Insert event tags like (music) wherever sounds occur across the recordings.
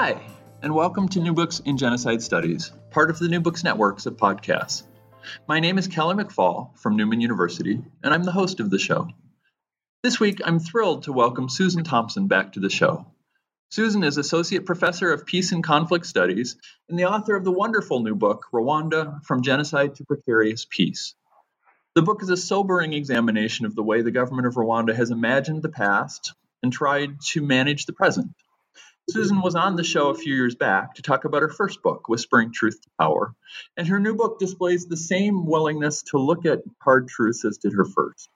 Hi, and welcome to New Books in Genocide Studies, part of the New Books Networks of podcasts. My name is Kelly McFall from Newman University, and I'm the host of the show. This week, I'm thrilled to welcome Susan Thomson back to the show. Susan is Associate Professor of Peace and Conflict Studies and the author of the wonderful new book, Rwanda From Genocide to Precarious Peace. The book is a sobering examination of the way the government of Rwanda has imagined the past and tried to manage the present. Susan was on the show a few years back to talk about her first book, Whispering Truth to Power, and her new book displays the same willingness to look at hard truths as did her first.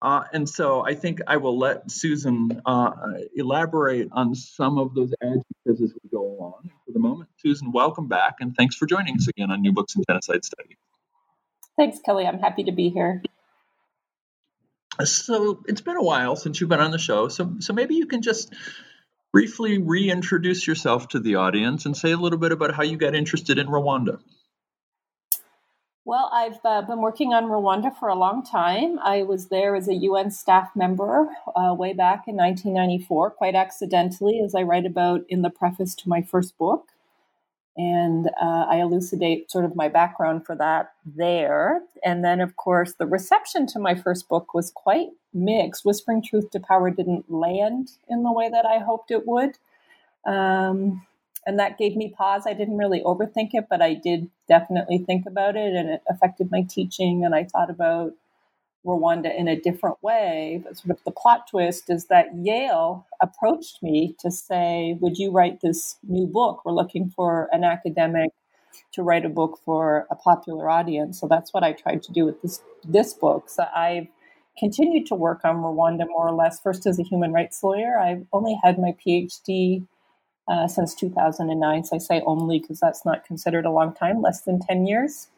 Uh, and so I think I will let Susan uh, elaborate on some of those adjectives as we go along. For the moment, Susan, welcome back, and thanks for joining us again on New Books in Genocide Studies. Thanks, Kelly. I'm happy to be here. So it's been a while since you've been on the show, so so maybe you can just briefly reintroduce yourself to the audience and say a little bit about how you got interested in Rwanda. Well, I've uh, been working on Rwanda for a long time. I was there as a UN staff member uh, way back in 1994, quite accidentally, as I write about in the preface to my first book. And uh, I elucidate sort of my background for that there. And then, of course, the reception to my first book was quite mixed. Whispering Truth to Power didn't land in the way that I hoped it would. Um, and that gave me pause. I didn't really overthink it, but I did definitely think about it, and it affected my teaching. And I thought about Rwanda in a different way. But sort of the plot twist is that Yale approached me to say, "Would you write this new book? We're looking for an academic to write a book for a popular audience." So that's what I tried to do with this this book. So I've continued to work on Rwanda more or less. First as a human rights lawyer, I've only had my PhD uh, since 2009. So I say only because that's not considered a long time, less than 10 years.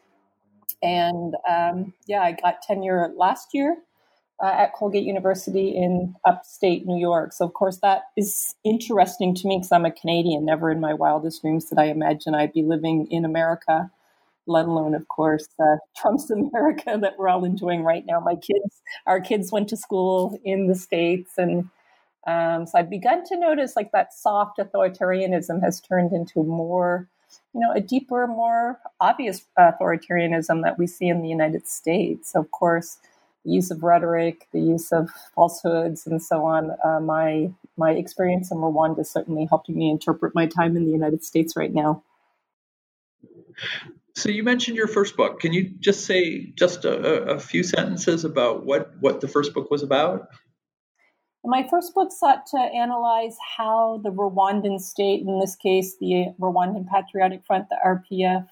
And um, yeah, I got tenure last year uh, at Colgate University in upstate New York. So, of course, that is interesting to me because I'm a Canadian. Never in my wildest dreams did I imagine I'd be living in America, let alone, of course, uh, (laughs) Trump's America that we're all enjoying right now. My kids, our kids went to school in the States and um, so I've begun to notice like that soft authoritarianism has turned into more, you know, a deeper, more obvious authoritarianism that we see in the United States. Of course, the use of rhetoric, the use of falsehoods, and so on. Uh, my my experience in Rwanda certainly helping me interpret my time in the United States right now. So you mentioned your first book. Can you just say just a, a few sentences about what what the first book was about? My first book sought to analyze how the Rwandan state, in this case, the Rwandan Patriotic Front, the RPF,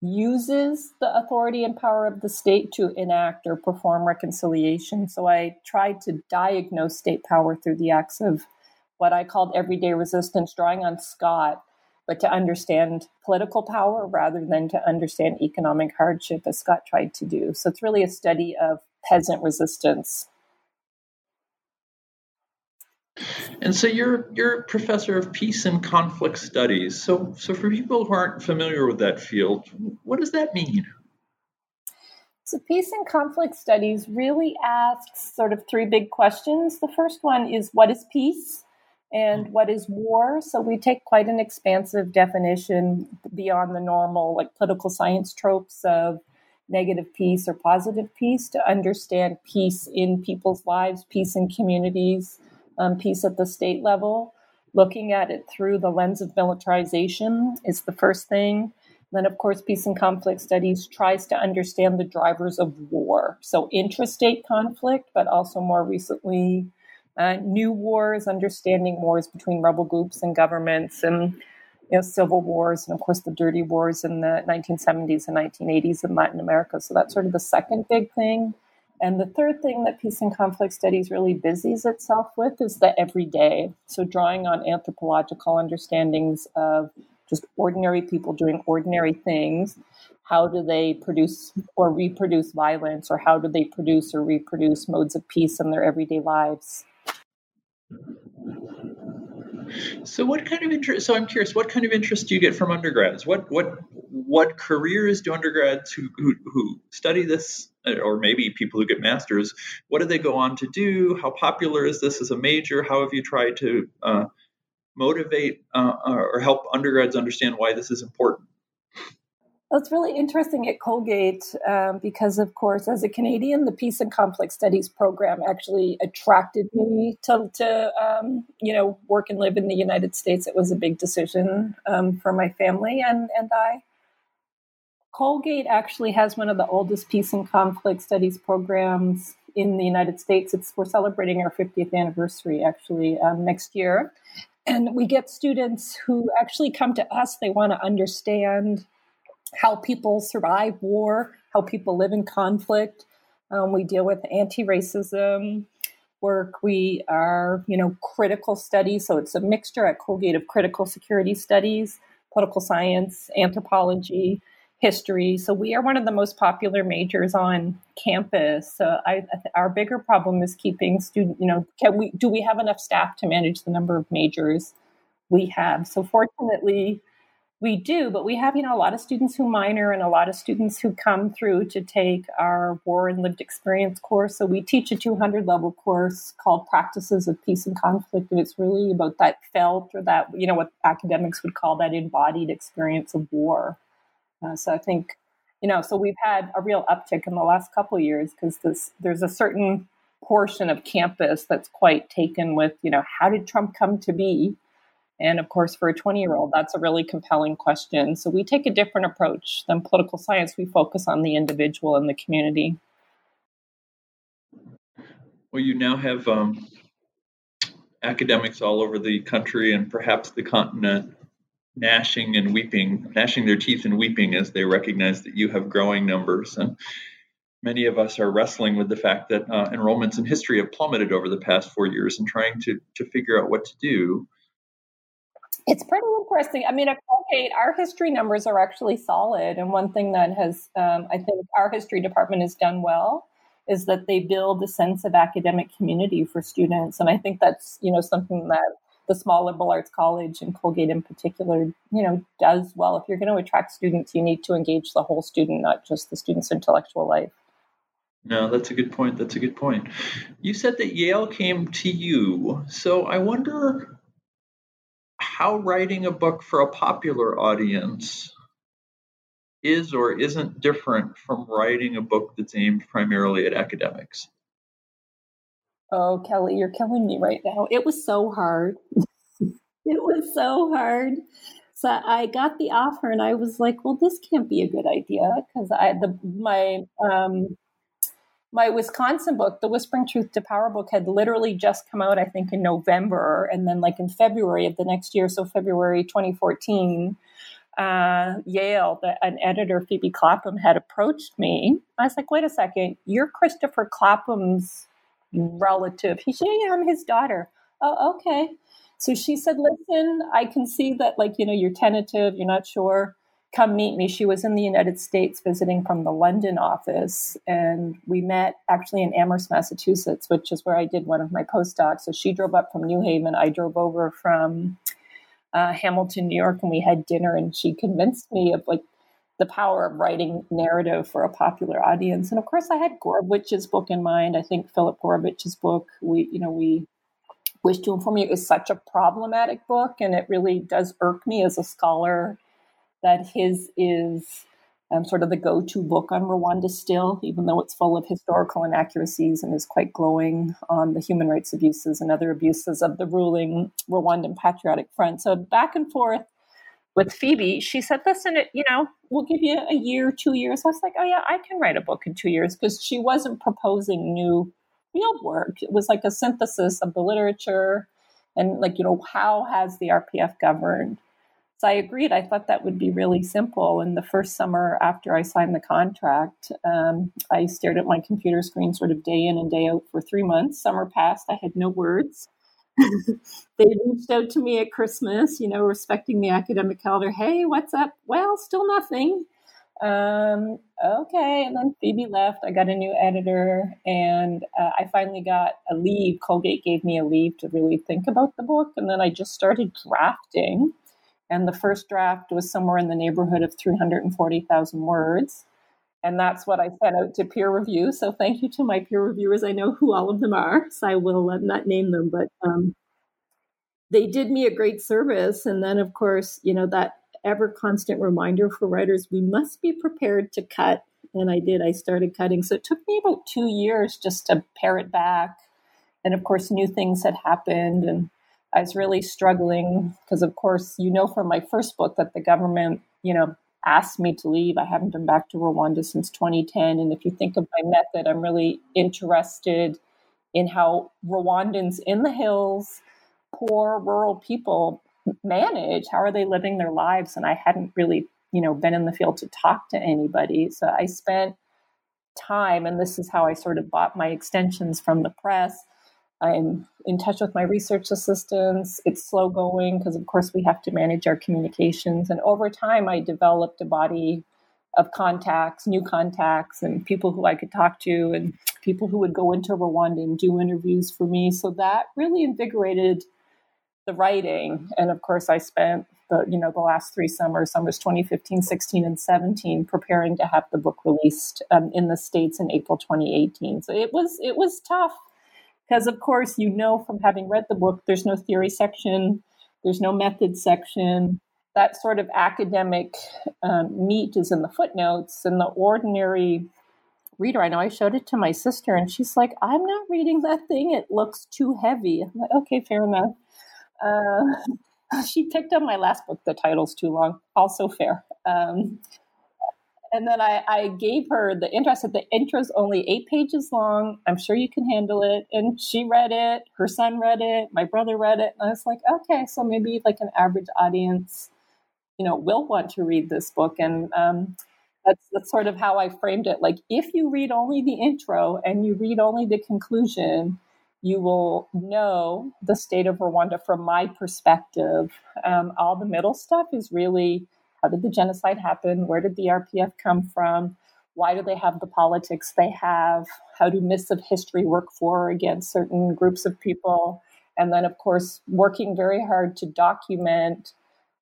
uses the authority and power of the state to enact or perform reconciliation. So I tried to diagnose state power through the acts of what I called everyday resistance, drawing on Scott, but to understand political power rather than to understand economic hardship, as Scott tried to do. So it's really a study of peasant resistance And so you're you're a professor of peace and conflict studies. So so for people who aren't familiar with that field, what does that mean? So peace and conflict studies really asks sort of three big questions. The first one is what is peace and hmm. what is war? So we take quite an expansive definition beyond the normal like political science tropes of negative peace or positive peace to understand peace in people's lives, peace in communities, um, peace at the state level. Looking at it through the lens of militarization is the first thing. Then, of course, peace and conflict studies tries to understand the drivers of war. So, intrastate conflict, but also more recently, uh, new wars, understanding wars between rebel groups and governments, and you know, civil wars, and of course, the dirty wars in the 1970s and 1980s in Latin America. So, that's sort of the second big thing. And the third thing that peace and conflict studies really busies itself with is the everyday. So, drawing on anthropological understandings of just ordinary people doing ordinary things. How do they produce or reproduce violence, or how do they produce or reproduce modes of peace in their everyday lives? So, what kind of interest? So, I'm curious. What kind of interest do you get from undergrads? What what what careers do undergrads who who, who study this or maybe people who get masters, what do they go on to do? How popular is this as a major? How have you tried to uh, motivate uh, or help undergrads understand why this is important? It's really interesting at Colgate um, because, of course, as a Canadian, the Peace and Conflict Studies program actually attracted me to, to um, you know, work and live in the United States. It was a big decision um, for my family and, and I. Colgate actually has one of the oldest Peace and Conflict Studies programs in the United States. It's we're celebrating our 50th anniversary actually um, next year, and we get students who actually come to us. They want to understand how people survive war, how people live in conflict. Um, we deal with anti-racism work. We are, you know, critical studies. So it's a mixture at Colgate of critical security studies, political science, anthropology, history. So we are one of the most popular majors on campus. So I, our bigger problem is keeping student. You know, can we do we have enough staff to manage the number of majors we have? So fortunately we do, but we have, you know, a lot of students who minor and a lot of students who come through to take our war and lived experience course. So we teach a 200 level course called Practices of Peace and Conflict. And it's really about that felt or that, you know, what academics would call that embodied experience of war. Uh, so I think, you know, so we've had a real uptick in the last couple years because this there's a certain portion of campus that's quite taken with, you know, how did Trump come to be? And of course, for a 20 year old, that's a really compelling question. So we take a different approach than political science. We focus on the individual and the community. Well, you now have um, academics all over the country and perhaps the continent gnashing and weeping, gnashing their teeth and weeping as they recognize that you have growing numbers. And many of us are wrestling with the fact that uh, enrollments in history have plummeted over the past four years and trying to, to figure out what to do. It's pretty interesting. I mean, at Colgate, our history numbers are actually solid. And one thing that has, um, I think, our history department has done well is that they build a sense of academic community for students. And I think that's, you know, something that the small liberal arts college and Colgate in particular, you know, does well. If you're going to attract students, you need to engage the whole student, not just the student's intellectual life. No, that's a good point. That's a good point. You said that Yale came to you. So I wonder how writing a book for a popular audience is or isn't different from writing a book that's aimed primarily at academics. Oh, Kelly, you're killing me right now. It was so hard. (laughs) it was so hard. So I got the offer and I was like, well, this can't be a good idea because I the my um my Wisconsin book, The Whispering Truth to Power book, had literally just come out, I think, in November. And then, like, in February of the next year, so February 2014, uh, Yale, the, an editor, Phoebe Clapham, had approached me. I was like, wait a second, you're Christopher Clapham's relative. He said, yeah, I'm his daughter. Oh, okay. So she said, listen, I can see that, like, you know, you're tentative, you're not sure come meet me. She was in the United States visiting from the London office, and we met actually in Amherst, Massachusetts, which is where I did one of my postdocs. So she drove up from New Haven. I drove over from uh, Hamilton, New York, and we had dinner. And she convinced me of like the power of writing narrative for a popular audience. And of course, I had Gourevitch's book in mind. I think Philip Gourevitch's book. We, you know, we wish to inform you is such a problematic book, and it really does irk me as a scholar that his is um, sort of the go-to book on Rwanda still, even though it's full of historical inaccuracies and is quite glowing on the human rights abuses and other abuses of the ruling Rwandan Patriotic Front. So back and forth with Phoebe, she said, "Listen, you know, we'll give you a year, two years." I was like, "Oh yeah, I can write a book in two years," because she wasn't proposing new field work. It was like a synthesis of the literature and like you know how has the RPF governed so I agreed. I thought that would be really simple. And the first summer after I signed the contract, um, I stared at my computer screen sort of day in and day out for three months. Summer passed. I had no words. (laughs) they reached out to me at Christmas, you know, respecting the academic calendar. Hey, what's up? Well, still nothing. Um, okay. And then Phoebe left. I got a new editor, and uh, I finally got a leave. Colgate gave me a leave to really think about the book. And then I just started drafting and the first draft was somewhere in the neighborhood of 340,000 words. And that's what I sent out to peer review. So thank you to my peer reviewers. I know who all of them are, (laughs) so I will uh, not name them, but um, they did me a great service. And then, of course, you know, that ever constant reminder for writers we must be prepared to cut. And I did. I started cutting. So it took me about two years just to pare it back. And of course, new things had happened. And I was really struggling because, of course, you know from my first book that the government, you know, asked me to leave. I haven't been back to Rwanda since 2010. And if you think of my method, I'm really interested in how Rwandans in the hills, poor rural people manage. How are they living their lives? And I hadn't really, you know, been in the field to talk to anybody. So I spent time, and this is how I sort of bought my extensions from the press. I'm in touch with my research assistants. It's slow going because, of course, we have to manage our communications. And over time, I developed a body of contacts, new contacts, and people who I could talk to, and people who would go into Rwanda and do interviews for me. So that really invigorated the writing. And of course, I spent the you know the last three summers, summers 2015, 16, and 17, preparing to have the book released um, in the states in April 2018. So it was it was tough because of course you know from having read the book, there's no theory section, there's no method section. That sort of academic um, meat is in the footnotes, and the ordinary reader. I know I showed it to my sister, and she's like, "I'm not reading that thing. It looks too heavy." I'm like, "Okay, fair enough." Uh, (laughs) she picked up my last book. The title's too long. Also fair. Um, and then I, I, gave her the intro. I said the intro's only eight pages long. I'm sure you can handle it. And she read it. Her son read it. My brother read it. And I was like, okay, so maybe like an average audience, you know, will want to read this book. And um, that's, that's sort of how I framed it. Like, if you read only the intro and you read only the conclusion, you will know the state of Rwanda from my perspective. Um, all the middle stuff is really how did the genocide happen? Where did the RPF come from? Why do they have the politics they have? How do myths of history work for or against certain groups of people? And then, of course, working very hard to document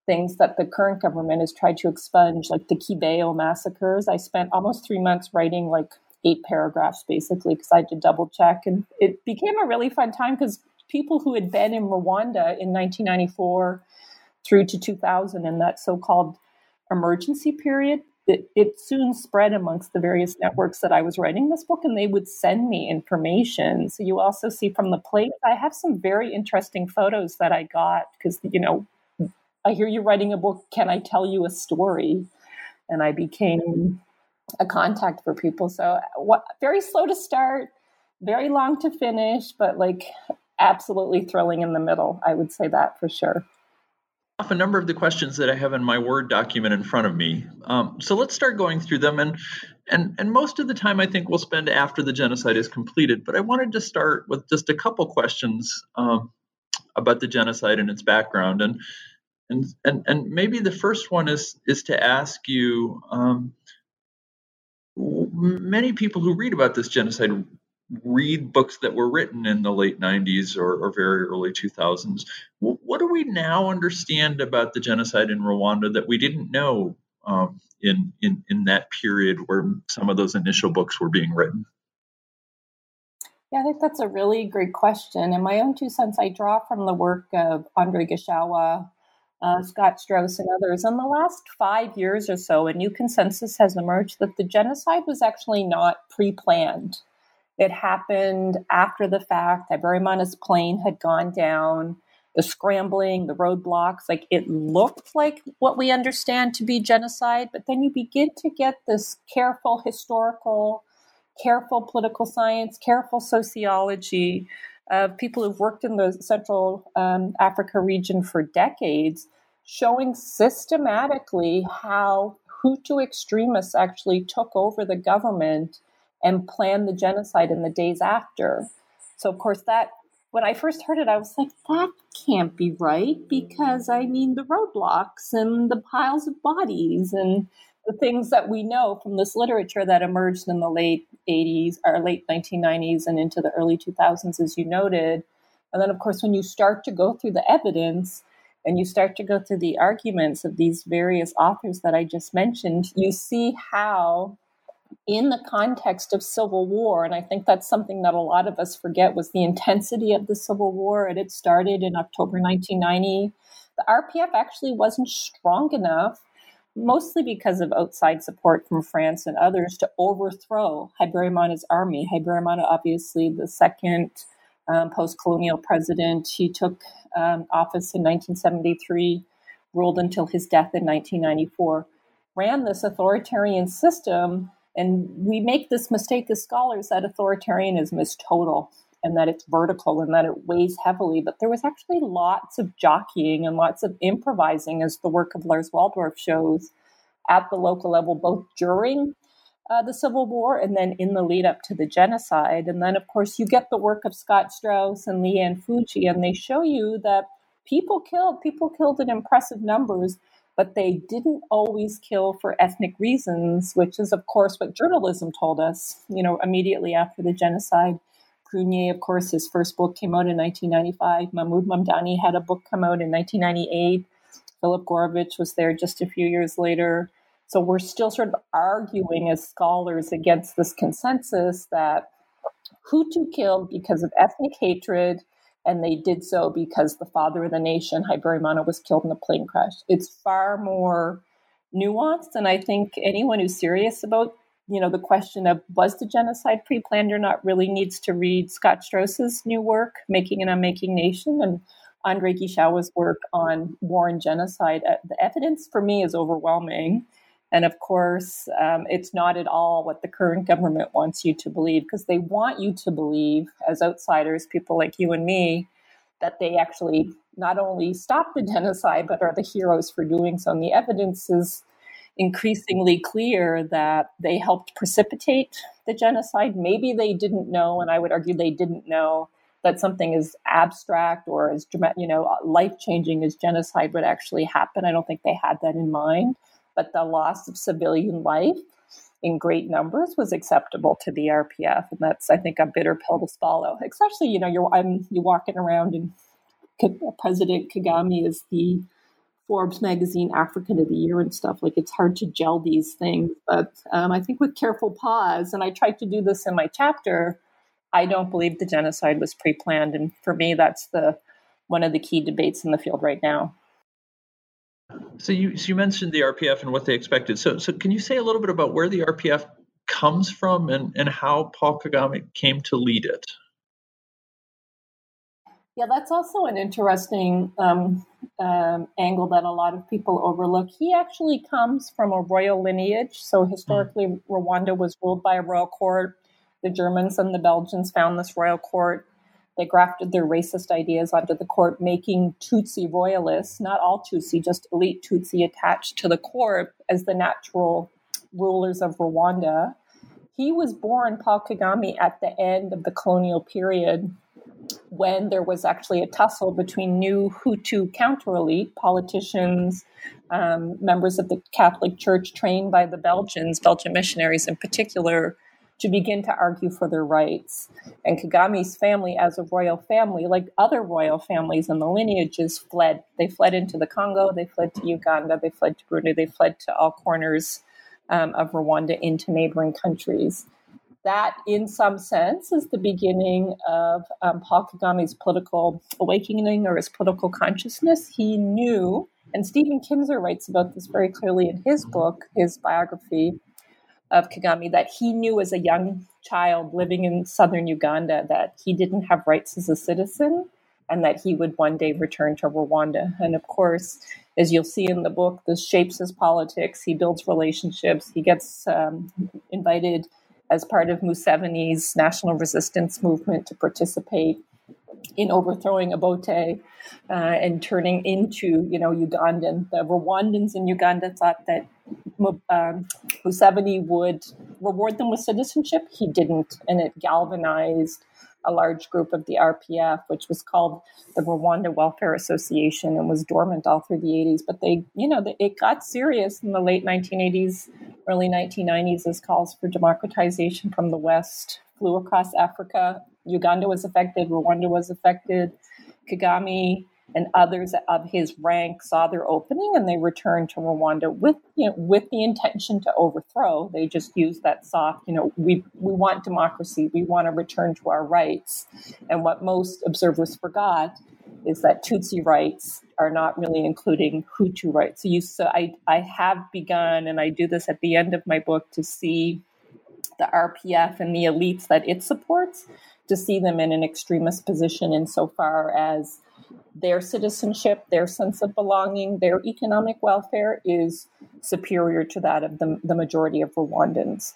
things that the current government has tried to expunge, like the Kibeho massacres. I spent almost three months writing like eight paragraphs basically because I had to double check. And it became a really fun time because people who had been in Rwanda in 1994 through to 2000 in that so called emergency period, it, it, soon spread amongst the various networks that I was writing this book, and they would send me information. So you also see from the plate, I have some very interesting photos that I got because, you know, I hear you writing a book. Can I tell you a story? And I became a contact for people. So what, very slow to start, very long to finish, but like absolutely thrilling in the middle. I would say that for sure. Off a number of the questions that I have in my Word document in front of me. Um, so let's start going through them, and and and most of the time I think we'll spend after the genocide is completed. But I wanted to start with just a couple questions um, about the genocide and its background, and and and and maybe the first one is is to ask you. Um, many people who read about this genocide read books that were written in the late 90s or, or, very early 2000s. What do we now understand about the genocide in Rwanda that we didn't know um, in, in, in that period where some of those initial books were being written? Yeah, I think that's a really great question. In my own two cents, I draw from the work of Andre Guichaoua, uh, Scott Straus, and others. In the last five years or so, a new consensus has emerged that the genocide was actually not pre planned. It happened after the fact. Habyarimana's plane had gone down, the scrambling, the roadblocks, like it looked like what we understand to be genocide, but then you begin to get this careful historical, careful political science, careful sociology of people who've worked in the Central um, Africa region for decades, showing systematically how Hutu extremists actually took over the government and planned the genocide in the days after. So, of course, that when I first heard it, I was like, that can't be right because I mean, the roadblocks and the piles of bodies and the things that we know from this literature that emerged in the late 80s or late 1990s and into the early 2000s, as you noted. And then, of course, when you start to go through the evidence and you start to go through the arguments of these various authors that I just mentioned, you see how in the context of civil war and i think that's something that a lot of us forget was the intensity of the civil war. It had started in october 1990 the rpf actually wasn't strong enough mostly because of outside support from france and others to overthrow habyarimana's army. Habyarimana obviously the second um, post-colonial president. He took um, office in 1973 ruled until his death in 1994 ran this authoritarian system and we make this mistake as scholars that authoritarianism is total and that it's vertical and that it weighs heavily. But there was actually lots of jockeying and lots of improvising, as the work of Lars Waldorf shows, at the local level, both during uh, the Civil War and then in the lead up to the genocide. And then, of course, you get the work of Scott Straus and Lee Ann Fujii, and they show you that people killed, people killed in impressive numbers but they didn't always kill for ethnic reasons, which is, of course, what journalism told us, you know, immediately after the genocide. Prunier, of course, his first book came out in 1995. Mahmood Mamdani had a book come out in 1998. Philip Gourevitch was there just a few years later. So we're still sort of arguing as scholars against this consensus that Hutu killed because of ethnic hatred and they did so because the father of the nation, Habyarimana, was killed in a plane crash. It's far more nuanced, and I think anyone who's serious about you know the question of was the genocide pre-planned or not really needs to read Scott Straus's new work, Making an Unmaking Nation, and Andre Guichaoua's work on war and genocide. Uh, the evidence for me is overwhelming. And of course, um, it's not at all what the current government wants you to believe because they want you to believe, as outsiders, people like you and me, that they actually not only stopped the (laughs) genocide but are the heroes for doing so. And the evidence is increasingly clear that they helped precipitate the genocide. Maybe they didn't know, and I would argue they didn't know that something as abstract or as you know life changing as genocide would actually happen. I don't think they had that in mind but the loss of civilian life in great numbers was acceptable to the RPF, and that's I think a bitter pill to swallow. Especially, you know, you're I'm you walking around and President Kagame is the Forbes magazine African of the Year and stuff. Like it's hard to gel these things, but um, I think with careful pause, and I tried to do this in my chapter. I don't believe the genocide was pre-planned, and for me, that's the one of the key debates in the field right now. So you so you mentioned the RPF and what they expected. So so can you say a little bit about where the RPF comes from and, and how Paul Kagame came to lead it? Yeah, that's also an interesting um, um, angle that a lot of people overlook. He actually comes from a royal lineage. So historically, mm. Rwanda was ruled by a royal court. The Germans and the Belgians found this royal court they grafted their racist ideas onto the court, making Tutsi royalists, not all Tutsi, just elite Tutsi attached to the court as the natural rulers of Rwanda. He was born, Paul Kagame, at the end of the colonial period when there was actually a tussle between new Hutu counter elite politicians, um, members of the Catholic Church trained by the Belgians, Belgian missionaries in particular, to begin to argue for their rights. And Kagame's family, as a royal family, like other royal families in the lineages, fled. They fled into the Congo, they fled to Uganda, they fled to Burundi, they fled to all corners um, of Rwanda into neighboring countries. That, in some sense, is the beginning of um, Paul Kagame's political awakening or his political consciousness. He knew, and Stephen Kinzer writes about this very clearly in his book, his biography, of Kagame that he knew as a young child living in southern Uganda that he didn't have rights as a citizen and that he would one day return to Rwanda. And of course, as you'll see in the book, this shapes his politics. He builds relationships. He gets um, invited as part of Museveni's national resistance movement to participate in overthrowing Obote uh, and turning into, you know, Ugandan. The Rwandans in Uganda thought that um, Museveni would reward them with citizenship. He didn't, and it galvanized a large group of the RPF, which was called the Rwanda Welfare Association and was dormant all through the 80s. But they, you know, it got serious in the late 1980s, early 1990s as calls for democratization from the West flew across Africa. Uganda was affected, Rwanda was affected. Kagame and others of his rank saw their opening and they returned to Rwanda with you know with the intention to overthrow. They just used that soft, you know, we we want democracy, we want to return to our rights. And what most observers forgot is that Tutsi rights are not really including Hutu rights. So you so I I have begun and I do this at the end of my book to see the RPF and the elites that it supports to see them in an extremist position insofar as their citizenship, their sense of belonging, their economic welfare is superior to that of the, the majority of Rwandans.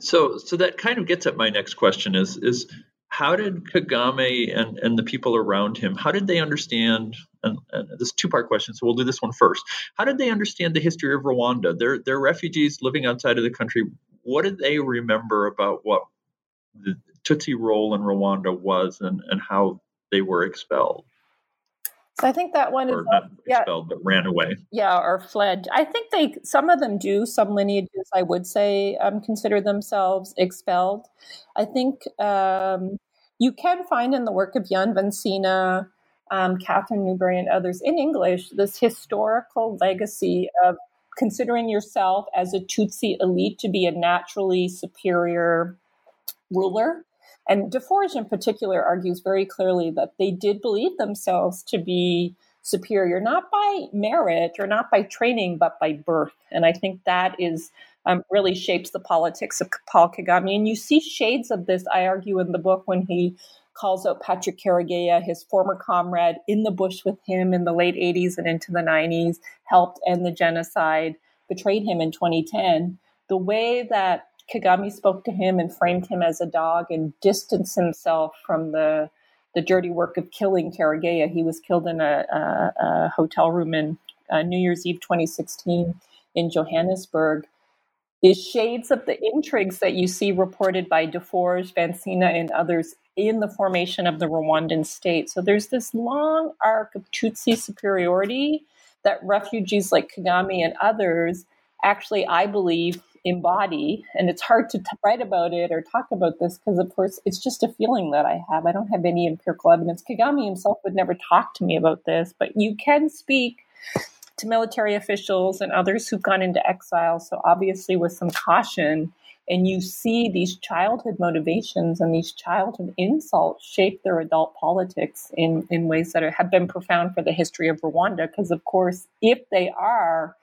So, so that kind of gets at my next question: is is how did Kagame and, and the people around him, how did they understand? And, and this two part question, so we'll do this one first. How did they understand the history of Rwanda? They're, they're refugees living outside of the country. What did they remember about what the Tutsi role in Rwanda was and, and how they were expelled? So I think that one or is not expelled, yeah, but ran away. Yeah, or fled. I think they some of them do. Some lineages, I would say, um, consider themselves expelled. I think um, you can find in the work of Jan Vansina, um, Catharine Newbury, and others in English this historical legacy of considering yourself as a Tutsi elite to be a naturally superior ruler and Des Forges, in particular, argues very clearly that they did believe themselves to be superior, not by merit or not by training, but by birth. And I think that is um, really shapes the politics of Paul Kagame. And you see shades of this, I argue, in the book when he calls out Patrick Karegeya, his former comrade in the bush with him in the late 80s and into the 90s, helped end the genocide, betrayed him in 2010. The way that Kagame spoke to him and framed him as a dog and distanced himself from the the dirty work of killing Karegeya. He was killed in a, a, a hotel room in uh, New Year's Eve 2016 in Johannesburg. Is shades of the intrigues that you see reported by Deforge, Vansina, and others in the formation of the Rwandan state. So there's this long arc of Tutsi superiority that refugees like Kagame and others actually, I believe, embody. And it's hard to t- write about it or talk about this because of course it's just a feeling that i have. I don't have any empirical evidence. Kagame himself would never talk to me about this but you can speak to military officials and others who've gone into exile so obviously with some caution and you see these childhood motivations and these childhood insults shape their adult politics in, in ways that are, have been profound for the history of Rwanda. Because, of course, if they are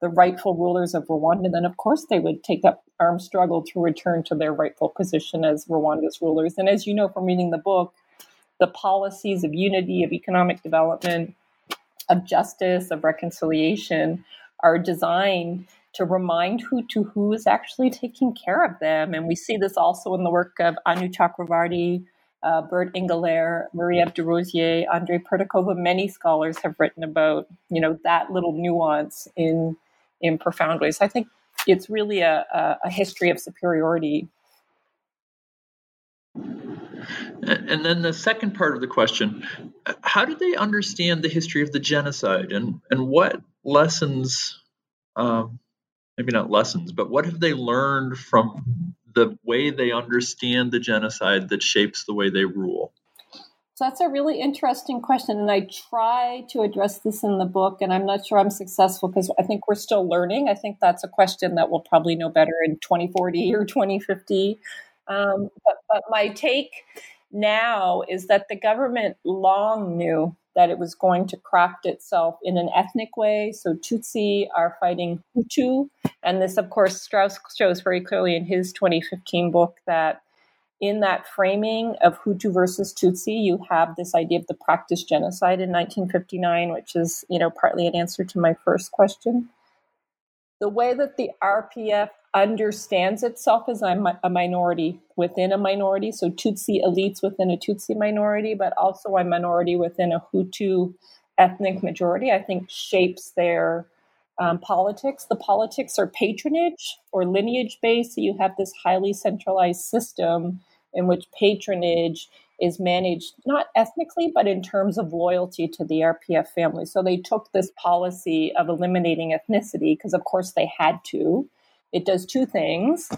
the rightful rulers of Rwanda, then of course they would take up armed struggle to return to their rightful position as Rwanda's rulers. And as you know from reading the book, the policies of unity, of economic development, of justice, of reconciliation are designed to remind Hutu who is actually taking care of them. And we see this also in the work of Anu Chakravarty, uh, Bert Ingelaere, Marie-Eve Desrosiers, Andre Purdeková. Many scholars have written about, you know, that little nuance in in profound ways. I think it's really a, a, a history of superiority. And then the second part of the question how did they understand the history of the genocide and, and what lessons, um, maybe not lessons, but what have they learned from the way they understand the genocide that shapes the way they rule? So that's a really interesting question. And I try to address this in the book, and I'm not sure I'm successful because I think we're still learning. I think that's a question that we'll probably know better in 2040 or 2050. Um, but, but my take now is that the government long knew that it was going to craft itself in an ethnic way. So Tutsi are fighting Hutu. And this, of course, Straus shows very clearly in his 2015 book that in that framing of Hutu versus Tutsi, you have this idea of the practice genocide in 1959, which is, you know, partly an answer to my first question. The way that the RPF understands itself as a, a minority within a minority, so Tutsi elites within a Tutsi minority, but also a minority within a Hutu ethnic majority, I think shapes their um, politics. The politics are patronage or lineage based. So you have this highly centralized system in which patronage is managed not ethnically, but in terms of loyalty to the RPF family. So they took this policy of eliminating ethnicity because, of course, they had to. It does two things.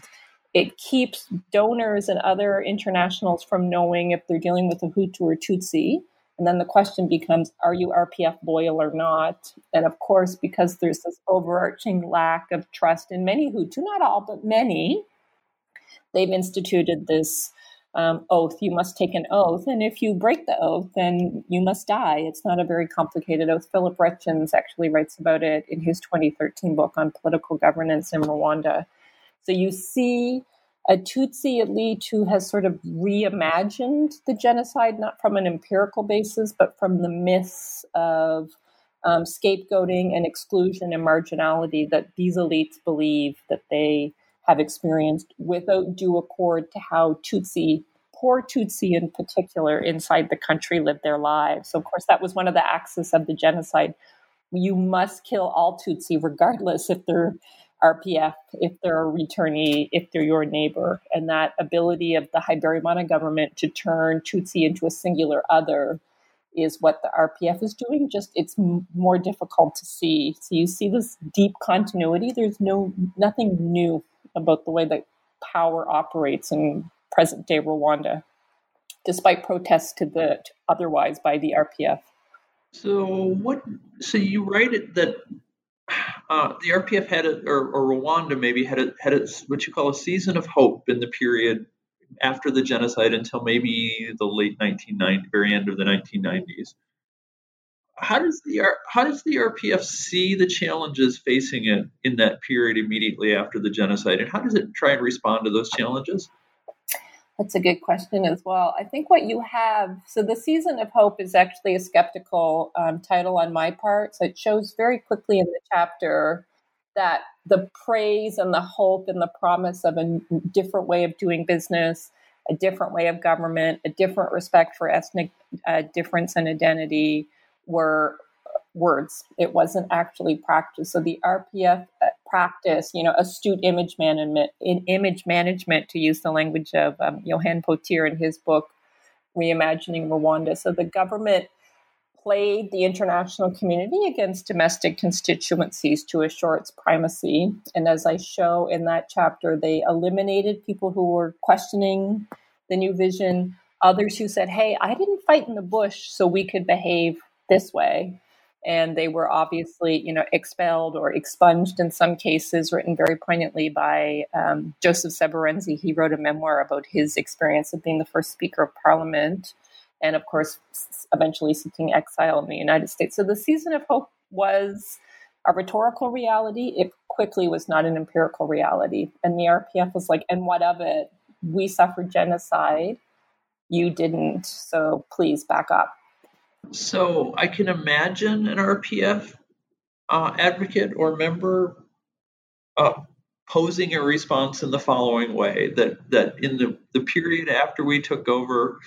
It keeps donors and other internationals from knowing if they're dealing with a Hutu or Tutsi. And then the question becomes are you RPF loyal or not? And of course, because there's this overarching lack of trust in many Hutu, not all, but many, they've instituted this um, oath. You must take an oath. And if you break the oath, then you must die. It's not a very complicated oath. Filip Reyntjens actually writes about it in his 2013 book on political governance in Rwanda. So you see a Tutsi elite who has sort of reimagined the genocide, not from an empirical basis, but from the myths of um, scapegoating and exclusion and marginality that these elites believe that they have experienced without due accord to how Tutsi, poor Tutsi in particular, inside the country lived their lives. So, of course, that was one of the axes of the genocide. You must kill all Tutsi, regardless if they're RPF if they're a returnee, if they're your neighbor. And that ability of the Habyarimana government to turn Tutsi into a singular other is what the RPF is doing. Just it's m- more difficult to see. So you see this deep continuity. There's no nothing new about the way that power operates in present day Rwanda, despite protests to the to otherwise by the RPF. So what? So you write it that uh, the RPF had a, or, or, Rwanda maybe had a, had a, what you call a season of hope in the period after the genocide until maybe the late 1990s, very end of the 1990s. How does the how does the RPF see the challenges facing it in that period immediately after the genocide, and how does it try and respond to those challenges? That's a good question as well. I think what you have, so the season of hope is actually a skeptical um, title on my part. So it shows very quickly in the chapter that the praise and the hope and the promise of a different way of doing business, a different way of government, a different respect for ethnic uh, difference and identity were words. It wasn't actually practice. So the RPF uh, practice, you know, astute image management, in image management, to use the language of um, Johan Pottier in his book, Reimagining Rwanda. So the government played the international community against domestic constituencies to assure its primacy. And as I show in that chapter, they eliminated people who were questioning the new vision, others who said, hey, I didn't fight in the bush so we could behave this way and they were obviously, you know, expelled or expunged in some cases, written very poignantly by um, Joseph Sebarenzi. He wrote a memoir about his experience of being the first Speaker of Parliament, and of course, eventually seeking exile in the United States. So the season of hope was a rhetorical reality. It quickly was not an empirical reality, and the RPF was like, "And what of it? We suffered genocide." You didn't, so please back up. So I can imagine an RPF uh, advocate or member uh, posing a response in the following way: that that in the the period after we took over,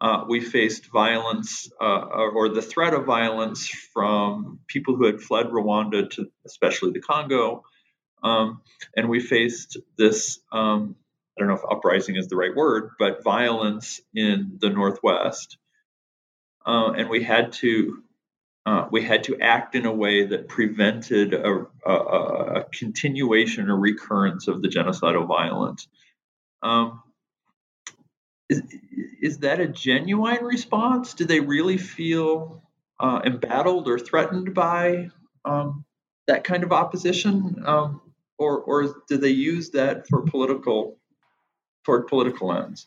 uh, we faced violence uh, or the threat of violence from people who had fled Rwanda to especially the Congo, um, and we faced this. Um, I don't know if uprising is the right word, but violence in the Northwest uh, and we had to uh, we had to act in a way that prevented a, a, a continuation or recurrence of the genocidal violence. Um, is, is that a genuine response? Do they really feel uh, embattled or threatened by um, that kind of opposition, um, or or do they use that for political toward political ends?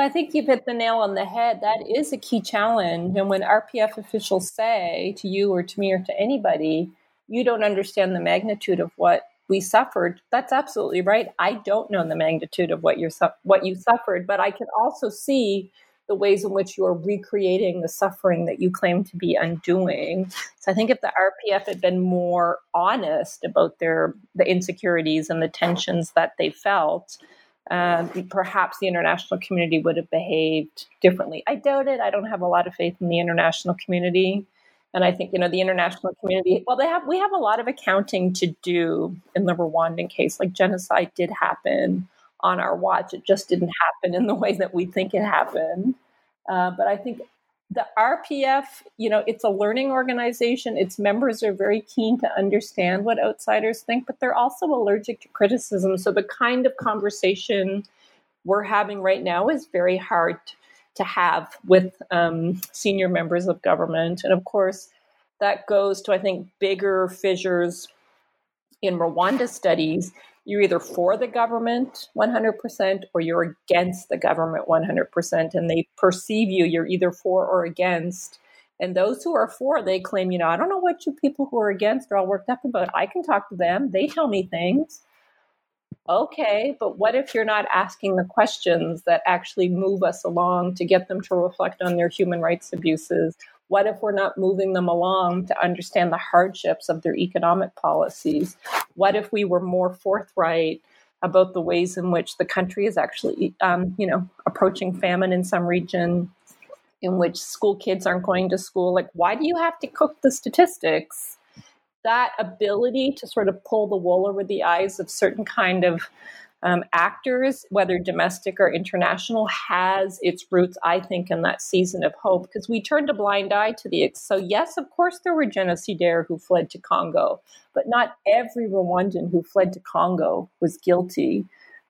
Well, I think you've hit the nail on the head. That is a key challenge. And when RPF officials say to you or to me or to anybody, you don't understand the magnitude of what we suffered, that's absolutely right. I don't know the magnitude of what you're what you suffered, but I can also see the ways in which you are recreating the suffering that you claim to be undoing. So I think if the RPF had been more honest about their the insecurities and the tensions that they felt, uh, perhaps the international community would have behaved differently. I doubt it. I don't have a lot of faith in the international community. And I think, you know, the international community, well, they have, we have a lot of accounting to do in the Rwandan case. Like genocide did happen on our watch. It just didn't happen in the way that we think it happened. Uh, but I think the RPF, you know, it's a learning organization. Its members are very keen to understand what outsiders think, but they're also allergic to criticism. So the kind of conversation we're having right now is very hard to have with um, senior members of government. And of course, that goes to, I think, bigger fissures in Rwanda studies. You're either for the government 100% or you're against the government 100%. And they perceive you, you're either for or against. And those who are for, they claim, you know, I don't know what you people who are against are all worked up about. I can talk to them. They tell me things. Okay, but what if you're not asking the questions that actually move us along to get them to reflect on their human rights abuses? What if we're not moving them along to understand the hardships of their economic policies? What if we were more forthright about the ways in which the country is actually, um, you know, approaching famine in some region, in which school kids aren't going to school? Like, why do you have to cook the statistics? That ability to sort of pull the wool over the eyes of certain kind of um, actors, whether domestic or international, has its roots, I think, in that season of hope because we turned a blind eye to the. So, yes, of course, there were genocidaires who fled to Congo, but not every Rwandan who fled to Congo was guilty.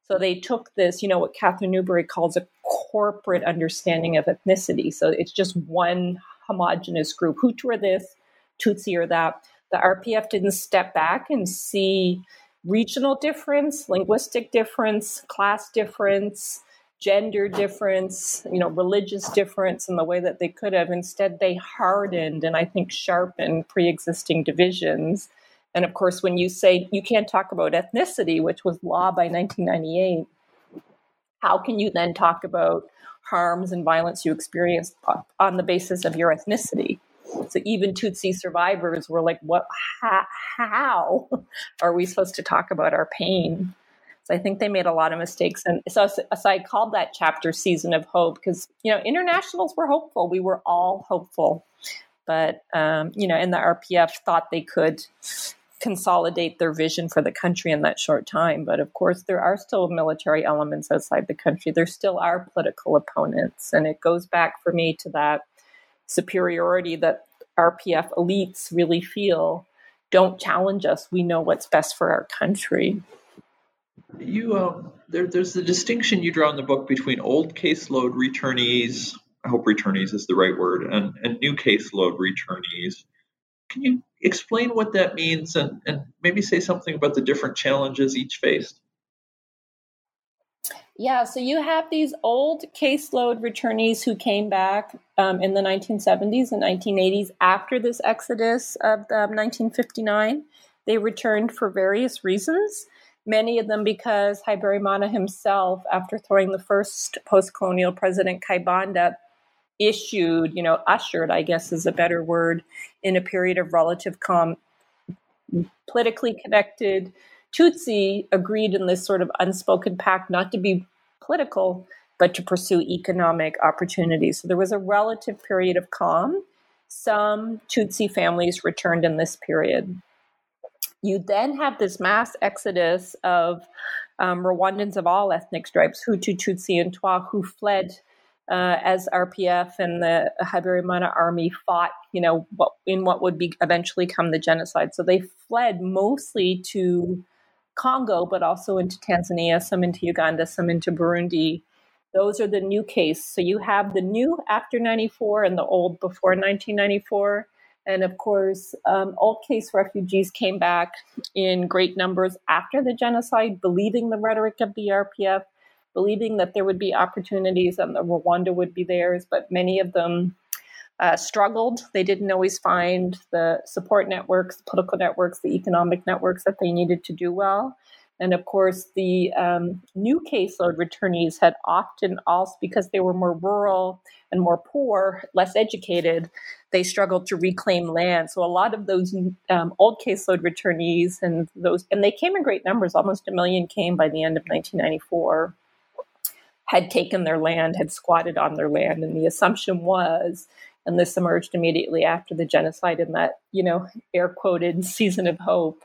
So, they took this, you know, what Catharine Newbury calls a corporate understanding of ethnicity. So, it's just one homogenous group. Hutu are this, Tutsi are that. The RPF didn't step back and see regional difference, linguistic difference, class difference, gender difference, you know, religious difference in the way that they could have. Instead, they hardened and I think sharpened pre existing divisions. And of course, when you say you can't talk about ethnicity, which was law by 1998, how can you then talk about harms and violence you experienced on the basis of your ethnicity? So even Tutsi survivors were like, "What? How, how (laughs) are we supposed to talk about our pain?" So I think they made a lot of mistakes, and so, so I called that chapter "Season of Hope" because you know internationals were hopeful. We were all hopeful, but um, you know, and the RPF thought they could consolidate their vision for the country in that short time. But of course, there are still military elements outside the country. There still are political opponents. And it goes back for me to that superiority that RPF elites really feel don't challenge us. We know what's best for our country. You um, there, there's the distinction you draw in the book between old caseload returnees. I hope returnees is the right word, and, and new caseload returnees. Can you explain what that means and, and maybe say something about the different challenges each faced? Yeah, so you have these old caseload returnees who came back um, in the 1970s and 1980s after this exodus of um, 1959. They returned for various reasons, many of them because Habyarimana himself, after throwing the first post colonial president Kayibanda, issued, you know, ushered, I guess is a better word, in a period of relative calm, politically connected Tutsi agreed in this sort of unspoken pact not to be political, but to pursue economic opportunities. So there was a relative period of calm. Some Tutsi families returned in this period. You then have this mass exodus of um, Rwandans of all ethnic stripes, Hutu, Tutsi, and Twa, who fled uh, as RPF and the Habyarimana army fought, you know, what, in what would be eventually come the genocide. So they fled mostly to Congo, but also into Tanzania, some into Uganda, some into Burundi. Those are the new case. So you have the new after 94 and the old before 1994. And of course, um, old case refugees came back in great numbers after the genocide, believing the rhetoric of the RPF, believing that there would be opportunities and that Rwanda would be theirs. But many of them uh, struggled. They didn't always find the support networks, political networks, the economic networks that they needed to do well. And of course, the um, new caseload returnees had often also, because they were more rural and more poor, less educated, they struggled to reclaim land. So a lot of those um, old caseload returnees and those, and they came in great numbers, almost a million came by the end of 1994, had taken their land, had squatted on their land. And the assumption was and this emerged immediately after the genocide in that, you know, air quoted (laughs) season of hope.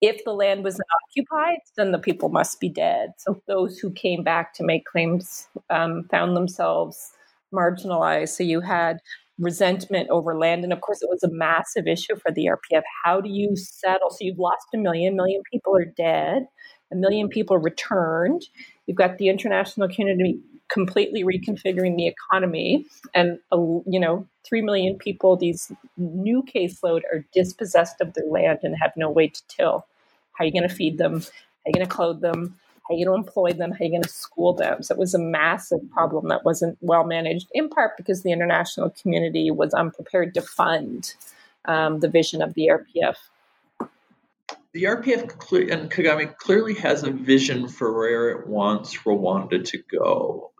If the land was occupied, then the people must be dead. So those who came back to make claims um, found themselves marginalized. So you had resentment over land. And of course, it was a massive issue for the RPF. How do you settle? So you've lost a million, million people are dead, a million people returned. You've got the international community completely reconfiguring the economy, and you know, three million people, these new caseload, are dispossessed of their land and have no way to till. How are you going to feed them? How are you going to clothe them? How are you going to employ them? How are you going to school them? So it was a massive problem that wasn't well managed, in part because the international community was unprepared to fund um, the vision of the RPF. The RPF and Kagame clearly has a vision for where it wants Rwanda to go.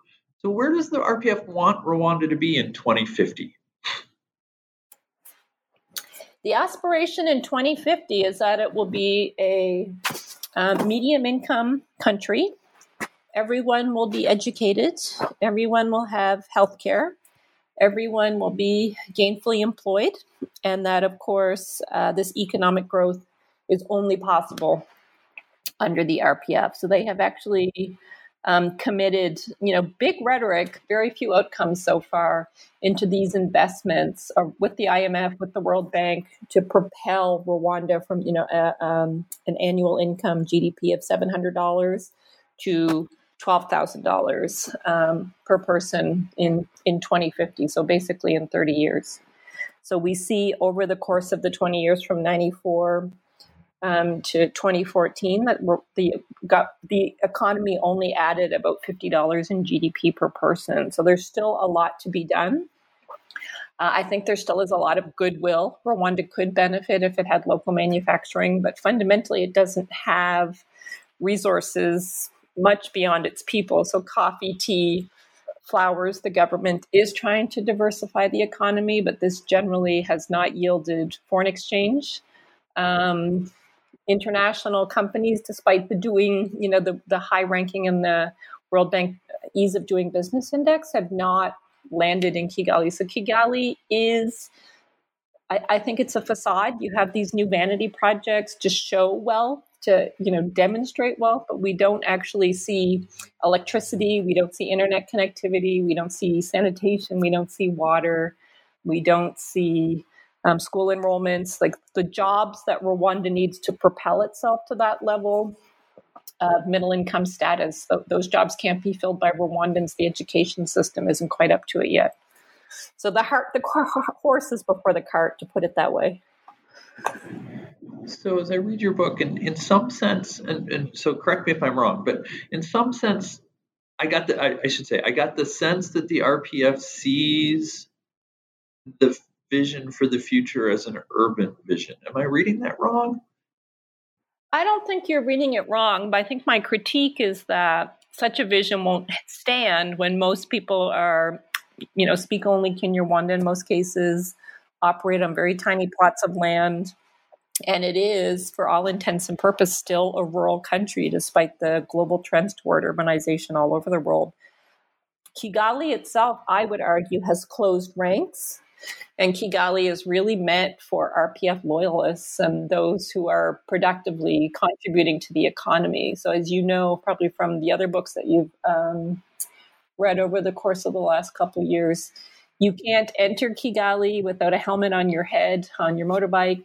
So, where does the RPF want Rwanda to be in 2050? The aspiration in 2050 is that it will be a um, medium income country. Everyone will be educated, everyone will have health care, everyone will be gainfully employed, and that, of course, uh, this economic growth is only possible under the RPF. So they have actually um, committed, you know, big rhetoric, very few outcomes so far into these investments uh, with the IMF, with the World Bank to propel Rwanda from, you know, a, um, an annual income GDP of seven hundred dollars to twelve thousand um, dollars per person in in twenty fifty. So basically in thirty years. So we see over the course of the twenty years from ninety four um, to 2014 that the got the economy only added about $50 in GDP per person. So there's still a lot to be done. Uh, I think there still is a lot of goodwill. Rwanda could benefit if it had local manufacturing, but fundamentally, it doesn't have resources much beyond its people. So, coffee, tea, flowers, the government is trying to diversify the economy, but this generally has not yielded foreign exchange. Um, international companies, despite the doing, you know, the, the high ranking in the World Bank Ease of Doing Business Index, have not landed in Kigali. So Kigali is, I, I think it's a facade. You have these new vanity projects to show wealth, to you know demonstrate wealth, but we don't actually see electricity. We don't see internet connectivity. We don't see sanitation. We don't see water. We don't see um, school enrollments, like the jobs that Rwanda needs to propel itself to that level of middle income status. those jobs can't be filled by Rwandans. The education system isn't quite up to it yet. So the heart, the horse is before the cart, to put it that way. So as I read your book, in, in some sense, and, and so correct me if I'm wrong, but in some sense, I got the I, I should say I got the sense that the RPF sees the vision for the future as an urban vision. Am I reading that wrong? I don't think you're reading it wrong, but I think my critique is that such a vision won't stand when most people are, you know, speak only Kinyarwanda in most cases, operate on very tiny plots of land. And it is, for all intents and purposes, still a rural country despite the global trends toward urbanization all over the world. Kigali itself, I would argue, has closed ranks and Kigali is really meant for RPF loyalists and those who are productively contributing to the economy. So, as you know, probably from the other books that you've um, read over the course of the last couple years, you can't enter Kigali without a helmet on your head on your motorbike.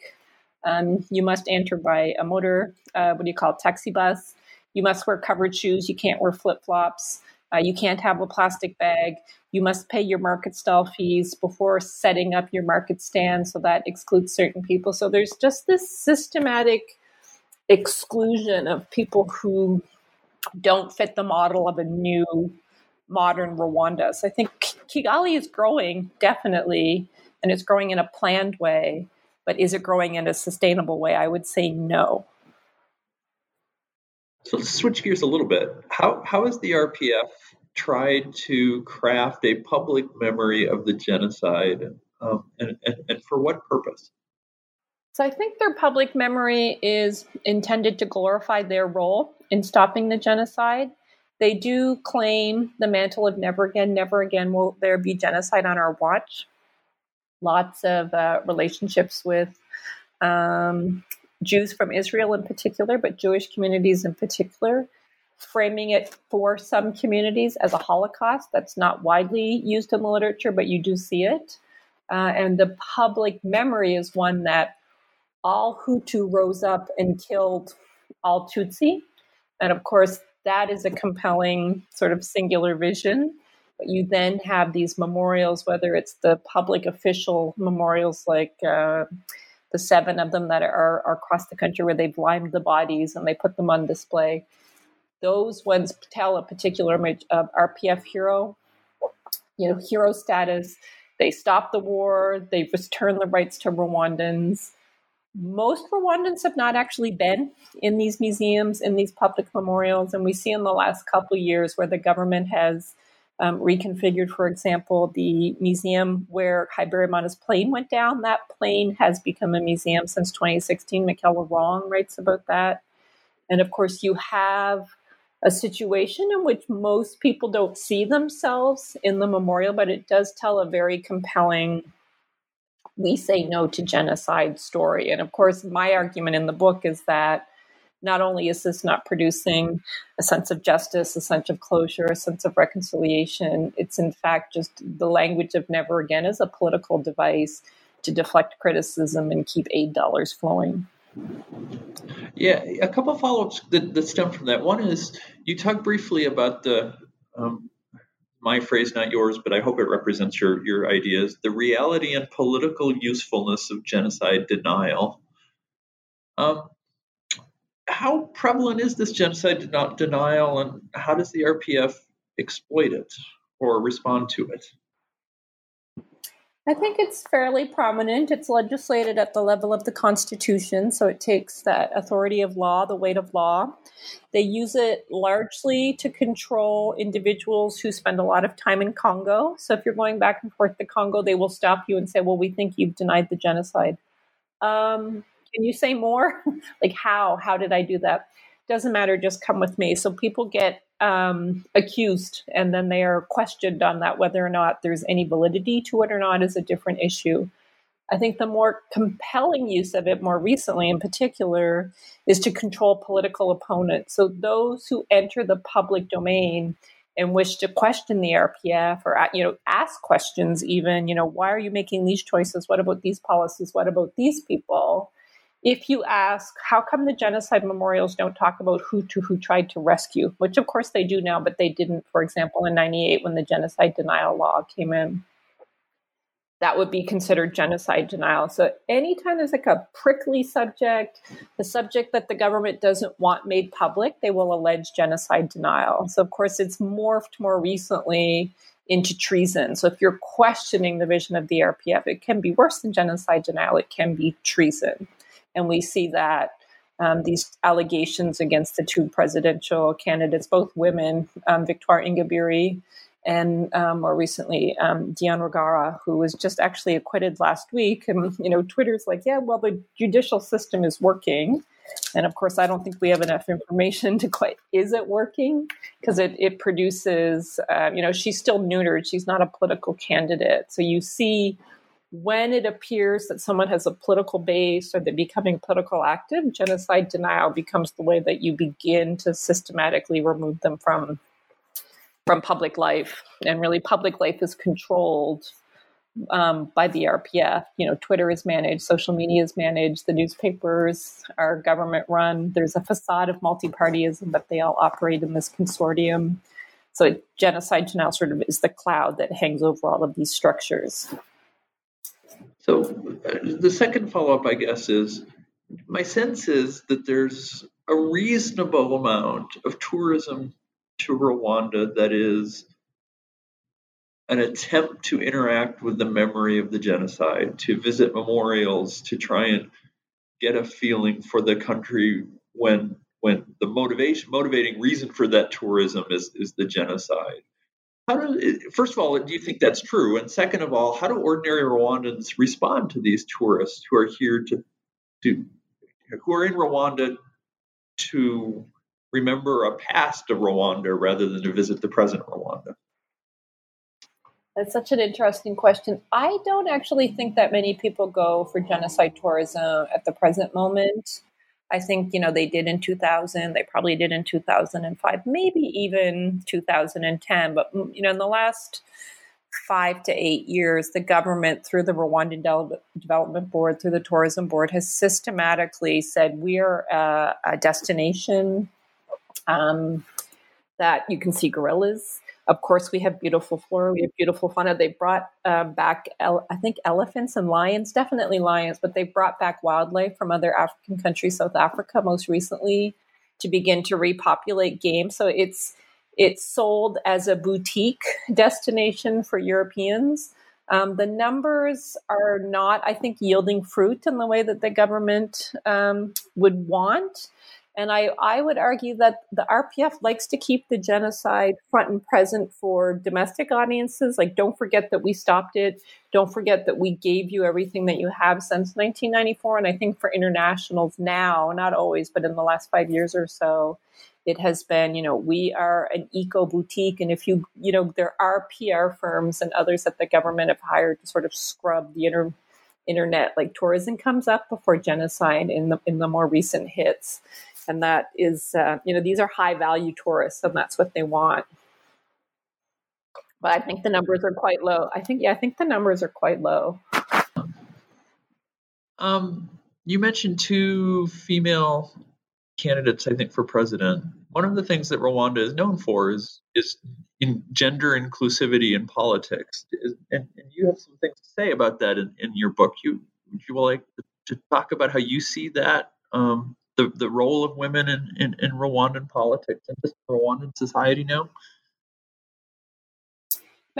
Um, you must enter by a motor, uh, what do you call it, taxi bus. You must wear covered shoes. You can't wear flip flops. Uh, you can't have a plastic bag. You must pay your market stall fees before setting up your market stand. So that excludes certain people. So there's just this systematic exclusion of people who don't fit the model of a new modern Rwanda. So I think Kigali is growing, definitely, and it's growing in a planned way. But is it growing in a sustainable way? I would say no. So let's switch gears a little bit. How how has the RPF tried to craft a public memory of the genocide, um, and, and, and for what purpose? So I think their public memory is intended to glorify their role in stopping the genocide. They do claim the mantle of never again, never again will there be genocide on our watch. Lots of uh, relationships with um, Jews from Israel in particular, but Jewish communities in particular, framing it for some communities as a Holocaust. That's not widely used in the literature, but you do see it. Uh, and the public memory is one that all Hutu rose up and killed all Tutsi. And of course, that is a compelling sort of singular vision. But you then have these memorials, whether it's the public official memorials like uh, the seven of them that are, are across the country where they've limed the bodies and they put them on display. Those ones tell a particular image of RPF hero, you know, hero status. They stopped the war, they've returned the rights to Rwandans. Most Rwandans have not actually been in these museums, in these public memorials, and we see in the last couple years where the government has um, reconfigured, for example, the museum where Habyarimana's plane went down. That plane has become a museum since 2016. Michela Wrong writes about that. And of course, you have a situation in which most people don't see themselves in the memorial, but it does tell a very compelling we say no to genocide story. And of course, my argument in the book is that not only is this not producing a sense of justice, a sense of closure, a sense of reconciliation, it's in fact just the language of never again as a political device to deflect criticism and keep aid dollars flowing. Yeah, a couple of follow ups that, that, stem from that. One is you talked briefly about the, um, my phrase, not yours, but I hope it represents your, your ideas the reality and political usefulness of genocide denial. Um, how prevalent is this genocide denial, and how does the RPF exploit it or respond to it? I think it's fairly prominent. It's legislated at the level of the Constitution, so it takes that authority of law, the weight of law. They use it largely to control individuals who spend a lot of time in Congo. So if you're going back and forth to Congo, they will stop you and say, Well, we think you've denied the genocide. Um, can you say more? (laughs) like how? How did I do that? Doesn't matter, just come with me. So people get um, accused and then they are questioned on that. Whether or not there's any validity to it or not is a different issue. I think the more compelling use of it more recently, in particular, is to control political opponents. So those who enter the public domain and wish to question the RPF or you know ask questions, even you know why are you making these choices? What about these policies? What about these people? If you ask how come the genocide memorials don't talk about Hutu who tried to rescue, which of course they do now, but they didn't, for example, in 98 when the genocide denial law came in. That would be considered genocide denial. So, anytime there's like a prickly subject, the subject that the government doesn't want made public, they will allege genocide denial. So, of course, it's morphed more recently into treason. So, if you're questioning the vision of the RPF, it can be worse than genocide denial, it can be treason. And we see that um, these allegations against the two presidential candidates, both women, um, Victoire Ingabire and um, more recently um, Diane Rwigara, who was just actually acquitted last week. And you know, Twitter's like, yeah, well, the judicial system is working. And of course, I don't think we have enough information to quite is it working because it, it produces, uh, you know, she's still neutered. She's not a political candidate. So you see when it appears that someone has a political base or they're becoming political active, genocide denial becomes the way that you begin to systematically remove them from from public life. And really, public life is controlled um, by the RPF. You know, Twitter is managed, social media is managed, the newspapers are government run. There's a facade of multi-partyism, but they all operate in this consortium. So genocide denial sort of is the cloud that hangs over all of these structures. So uh, the second follow up, I guess, is my sense is that there's a reasonable amount of tourism to Rwanda that is an attempt to interact with the memory of the genocide, to visit memorials, to try and get a feeling for the country when when the motivation motivating reason for that tourism is is the genocide. How do, first of all, do you think that's true? And second of all, how do ordinary Rwandans respond to these tourists who are here to, to who are in Rwanda to remember a past of Rwanda rather than to visit the present Rwanda? That's such an interesting question. I don't actually think that many people go for genocide tourism at the present moment. I think, you know, they did in 2000, they probably did in 2005, maybe even 2010. But, mm, you know, in the last five to eight years, the government, through the Rwandan De- Development Board, through the Tourism Board, has systematically said we are a, a destination. Um, that you can see gorillas. Of course, we have beautiful flora, we have beautiful fauna. They brought uh, back, ele- I think, elephants and lions, definitely lions, but they brought back wildlife from other African countries, South Africa most recently, to begin to repopulate game. So it's it's sold as a boutique (laughs) destination for Europeans. Um, the numbers are not, I think, yielding fruit in the way that the government um, would want. And I, I would argue that the RPF likes to keep the genocide front and present for domestic audiences. Like, don't forget that we stopped it. Don't forget that we gave you everything that you have since 1994. And I think for internationals now, not always, but in the last five years or so, it has been, you know, we are an eco boutique. And if you, you know, there are PR firms and others that the government have hired to sort of scrub the inter- internet, like tourism comes up before genocide in the in the more recent hits and that is uh, you know these are high value tourists and that's what they want. But i think the numbers are quite low. I think yeah i think the numbers are quite low. Um, you mentioned two female candidates i think for president. One of the things that rwanda is known for is is in gender inclusivity in politics. And, and you have some things to say about that in, in your book. You would you like to talk about how you see that um, the, the role of women in, in, in Rwandan politics and just Rwandan society now?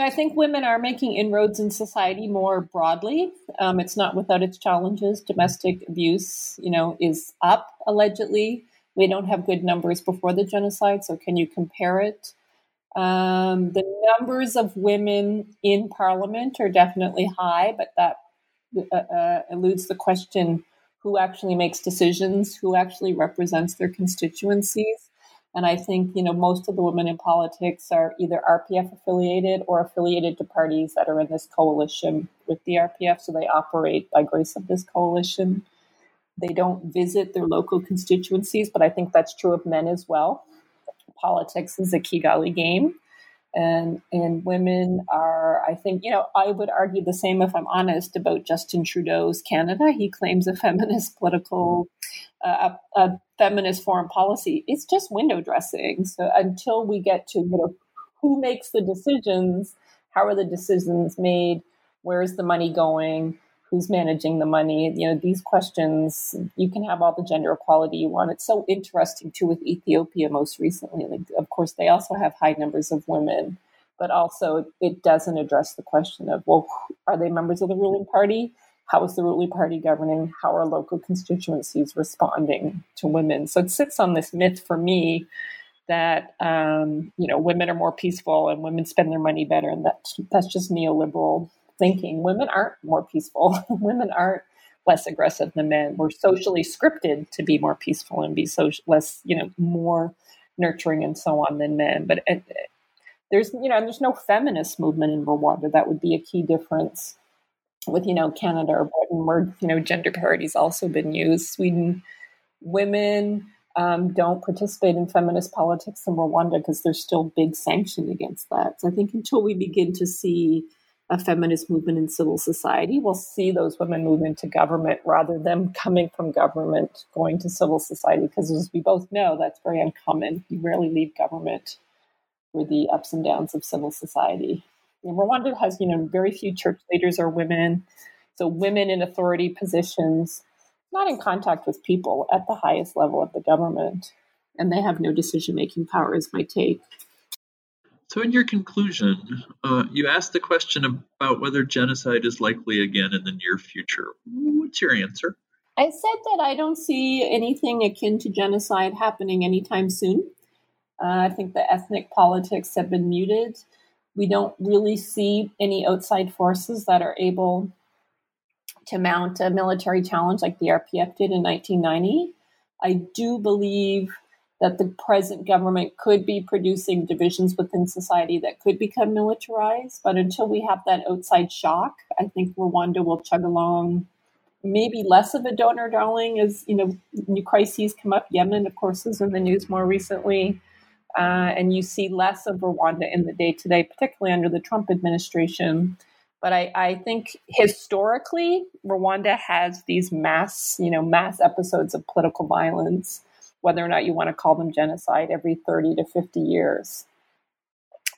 I think women are making inroads in society more broadly. Um, it's not without its challenges. Domestic abuse, you know, is up allegedly. We don't have good numbers before the genocide, so can you compare it? Um, the numbers of women in parliament are definitely high, but that uh, uh, eludes the question who actually makes decisions, who actually represents their constituencies. And I think, you know, most of the women in politics are either RPF affiliated or affiliated to parties that are in this coalition with the RPF. So they operate by grace of this coalition. They don't visit their local constituencies, but I think that's true of men as well. Politics is a Kigali game and and women are i think you know i would argue the same if i'm honest about justin trudeau's canada. He claims a (laughs) feminist political uh, a, a, feminist foreign policy. It's just window dressing. So until we get to you know who makes the decisions how are the decisions made where's the money going who's managing the money you know these questions you can have all the gender equality you want. It's so interesting too with ethiopia most recently. Like of course they also have high numbers of women but also it doesn't address the question of well are they members of the ruling party? How is the ruling party governing? How are local constituencies responding to women? So it sits on this myth for me that um, you know women are more peaceful and women spend their money better and that that's just neoliberal thinking women aren't more peaceful. (laughs) women aren't less aggressive than men. We're socially scripted to be more peaceful and be so less, you know, more nurturing and so on than men. But it, it, there's, you know, there's no feminist movement in Rwanda. That would be a key difference with, you know, Canada or Britain, where you know gender parity's also been used. Sweden, women. Um, don't participate in feminist politics in Rwanda because there's still big sanction against that. So I think until we begin to see a feminist movement in civil society will see those women move into government rather than coming from government going to civil society because as we both know that's very uncommon. You rarely leave government for the ups and downs of civil society. And rwanda has you know very few church leaders are women. So women in authority positions not in contact with people at the highest level of the government. And they have no decision making power is my take so, in your conclusion, uh, you asked the question about whether genocide is likely again in the near future. What's your answer? I said that I don't see anything akin to genocide happening anytime soon. Uh, I think the ethnic politics have been muted. We don't really see any outside forces that are able to mount a military challenge like the RPF did in 1990. I do believe that the present government could be producing divisions within society that could become militarized. But until we have that outside shock, I think Rwanda will chug along. Maybe less of a donor darling as you know new crises come up. Yemen, of course, is in the news more recently, uh, and you see less of Rwanda in the day to day, particularly under the Trump administration. But I, I think historically, Rwanda has these mass, you know, mass episodes of political violence whether or not you want to call them genocide every 30 to 50 years.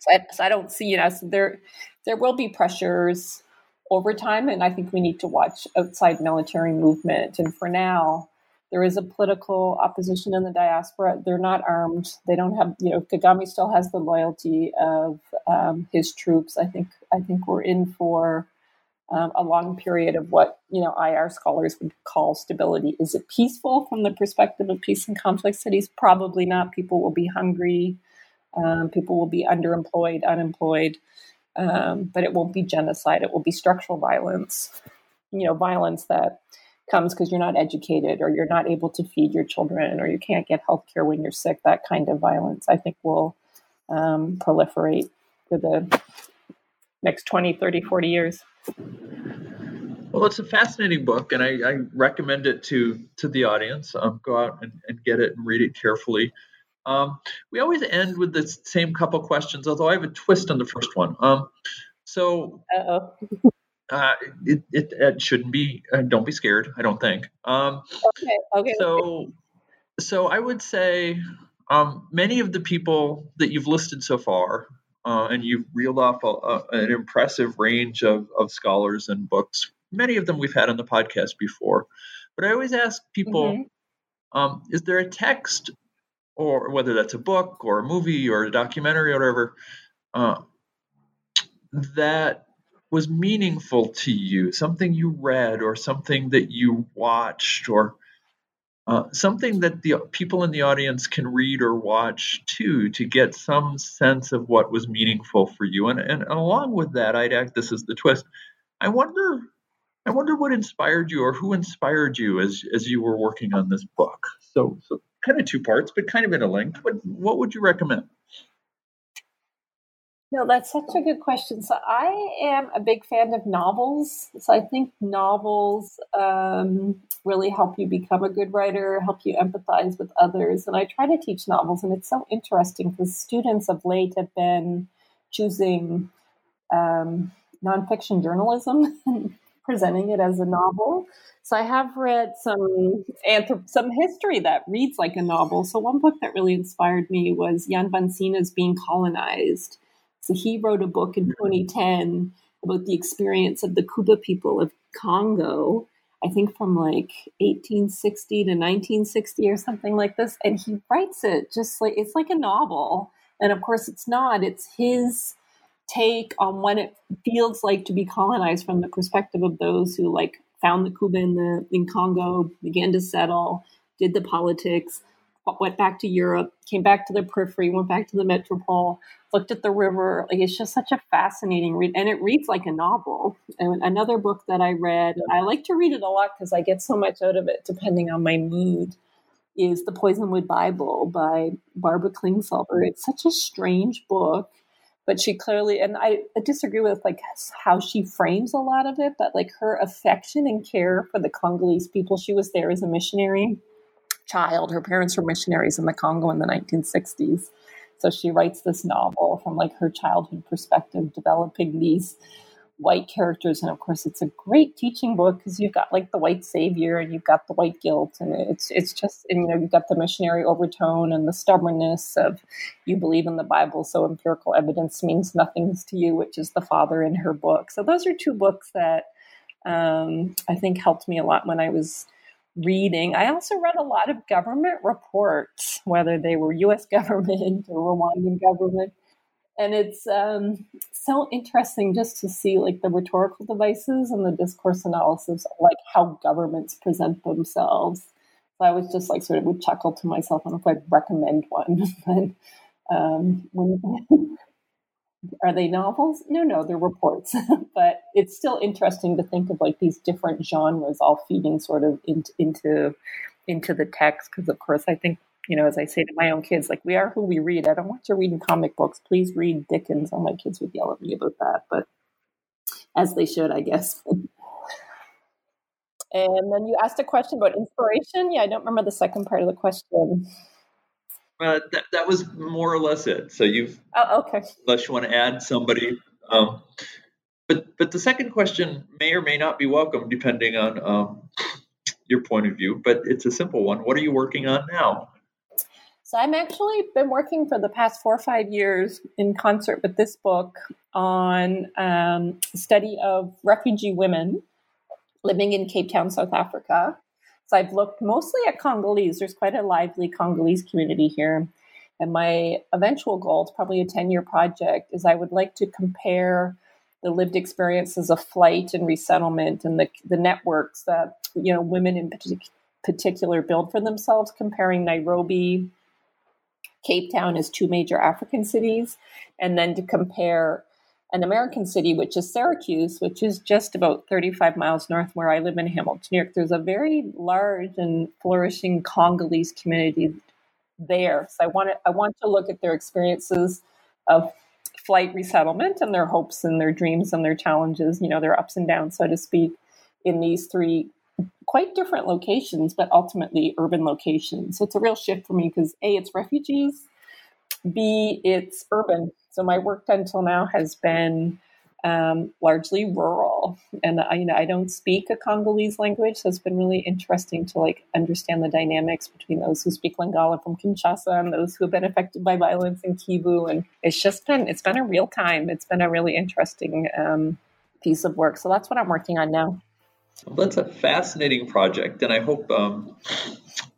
So I, so I don't see, you know, so there, there will be pressures over time, and I think we need to watch outside military movement. And for now, there is a political opposition in the diaspora. They're not armed. They don't have, you know, Kagame still has the loyalty of um, his troops. I think, I think we're in for um, a long period of what you know IR scholars would call stability. Is it peaceful from the perspective of peace and conflict studies? Probably not. People will be hungry. Um, people will be underemployed, unemployed. Um, but it won't be genocide. It will be structural violence. You know, violence that comes because you're not educated or you're not able to feed your children or you can't get health care when you're sick. That kind of violence, I think, will um, proliferate for the next 20, 30, 40 years. Well, it's a fascinating book, and I, I recommend it to to the audience. Um, go out and, and, get it and read it carefully. Um, we always end with the same couple questions, although I have a twist on the first one. Um, so, (laughs) uh, it, it, it, shouldn't be. Uh, don't be scared. I don't think. Um, okay. Okay. So, so I would say um, many of the people that you've listed so far uh, and you've reeled off a, a, an impressive range of, of scholars and books. Many of them we've had on the podcast before. But I always ask people mm-hmm. um, is there a text, or whether that's a book or a movie or a documentary or whatever, uh, that was meaningful to you, something you read or something that you watched or uh, something that the people in the audience can read or watch too to get some sense of what was meaningful for you. And, and, along with that, I'd act this is the twist. I wonder, I wonder what inspired you or who inspired you as as you were working on this book. So, so kind of two parts, but kind of interlinked. What what would you recommend? No, that's such a good question. So I am a big fan of novels. So I think novels um, really help you become a good writer, help you empathize with others. And I try to teach novels, and it's so interesting because students of late have been choosing um, nonfiction journalism (laughs) and presenting it as a novel. So I have read some anthrop- some history that reads like a novel. So one book that really inspired me was Jan Vansina's Being Colonized he wrote a book in 2010 about the experience of the Kuba people of Congo, I think from like 1860 to 1960 or something like this. And he writes it just like it's like a novel. And of course, it's not, it's his take on what it feels like to be colonized from the perspective of those who like found the Kuba in the in Congo, began to settle, did the politics, went back to Europe, came back to the periphery, went back to the metropole, looked at the river. Like it's just such a fascinating read, and it reads like a novel. And another book that I read, I like to read it a lot because I get so much out of it, depending on my mood. Is the Poisonwood Bible by Barbara Kingsolver. It's such a strange book, but she clearly and I, I disagree with like how she frames a lot of it, but like her affection and care for the Congolese people. She was there as a missionary child. Her parents were missionaries in the Congo in the 1960s. So she writes this novel from like her childhood perspective, developing these white characters. And of course, it's a great teaching book because you've got like the white savior and you've got the white guilt, and it's it's just and, you know you've got the missionary overtone and the stubbornness of you believe in the Bible, so empirical evidence means nothing to you, which is the father in her book. So those are two books that um, I think helped me a lot when I was reading. I also read a lot of government reports, whether they were U.S. (laughs) government or Rwandan government, and it's um, so interesting just to see like the rhetorical devices and the discourse analysis, like how governments present themselves. So I was just like sort of would chuckle to myself. I don't know if I'd recommend one, (laughs) but um, when (laughs) are they novels? No, no, they're reports. (laughs) but it's still interesting to think of like these different genres all feeding sort of into into, into the text. Because of course, I think you know, as I say to my own kids, like we are who we read. I don't want you reading comic books. Please read Dickens. All my kids would yell at me about that, but as they should, I guess. (laughs) and then you asked a question about inspiration. Yeah, I don't remember the second part of the question. Uh, that, that was more or less it. So you've oh, okay. Unless you want to add somebody, um, but but the second question may or may not be welcome depending on um, your point of view. But it's a simple one. What are you working on now? So I'm actually been working for the past four or five years in concert with this book on um, study of refugee women living in Cape Town, South Africa. So I've looked mostly at Congolese. There's quite a lively Congolese community here. And my eventual goal, it's probably a 10 year project, is I would like to compare the lived experiences of flight and resettlement and the, the networks that you know women in particular build for themselves, comparing Nairobi, Cape Town as two major African cities, and then to compare an American city, which is Syracuse, which is just about 35 miles north where I live in Hamilton, New York. There's a very large and flourishing Congolese community there. So I want to, I want to look at their experiences of flight resettlement and their hopes and their dreams and their challenges, you know, their ups and downs, so to speak, in these three quite different locations, but ultimately urban locations. So it's a real shift for me because A, it's refugees, B, it's urban. So my work until now has been um, largely rural, and I, you know I don't speak a Congolese language, so it's been really interesting to like understand the dynamics between those who speak Lingala from Kinshasa and those who have been affected by violence in Kivu, and it's just been it's been a real time. It's been a really interesting um, piece of work. So that's what I'm working on now. Well, that's a fascinating project, and I hope um,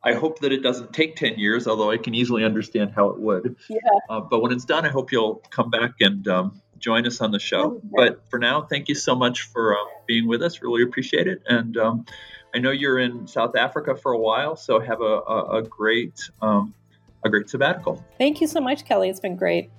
I hope that it doesn't take ten years. Although I can easily understand how it would. Yeah. Uh, but when it's done, I hope you'll come back and um, join us on the show. But for now, thank you so much for uh, being with us. Really appreciate it. And um, I know you're in South Africa for a while, so have a, a, a great um, a great sabbatical. Thank you so much, Kelly. It's been great.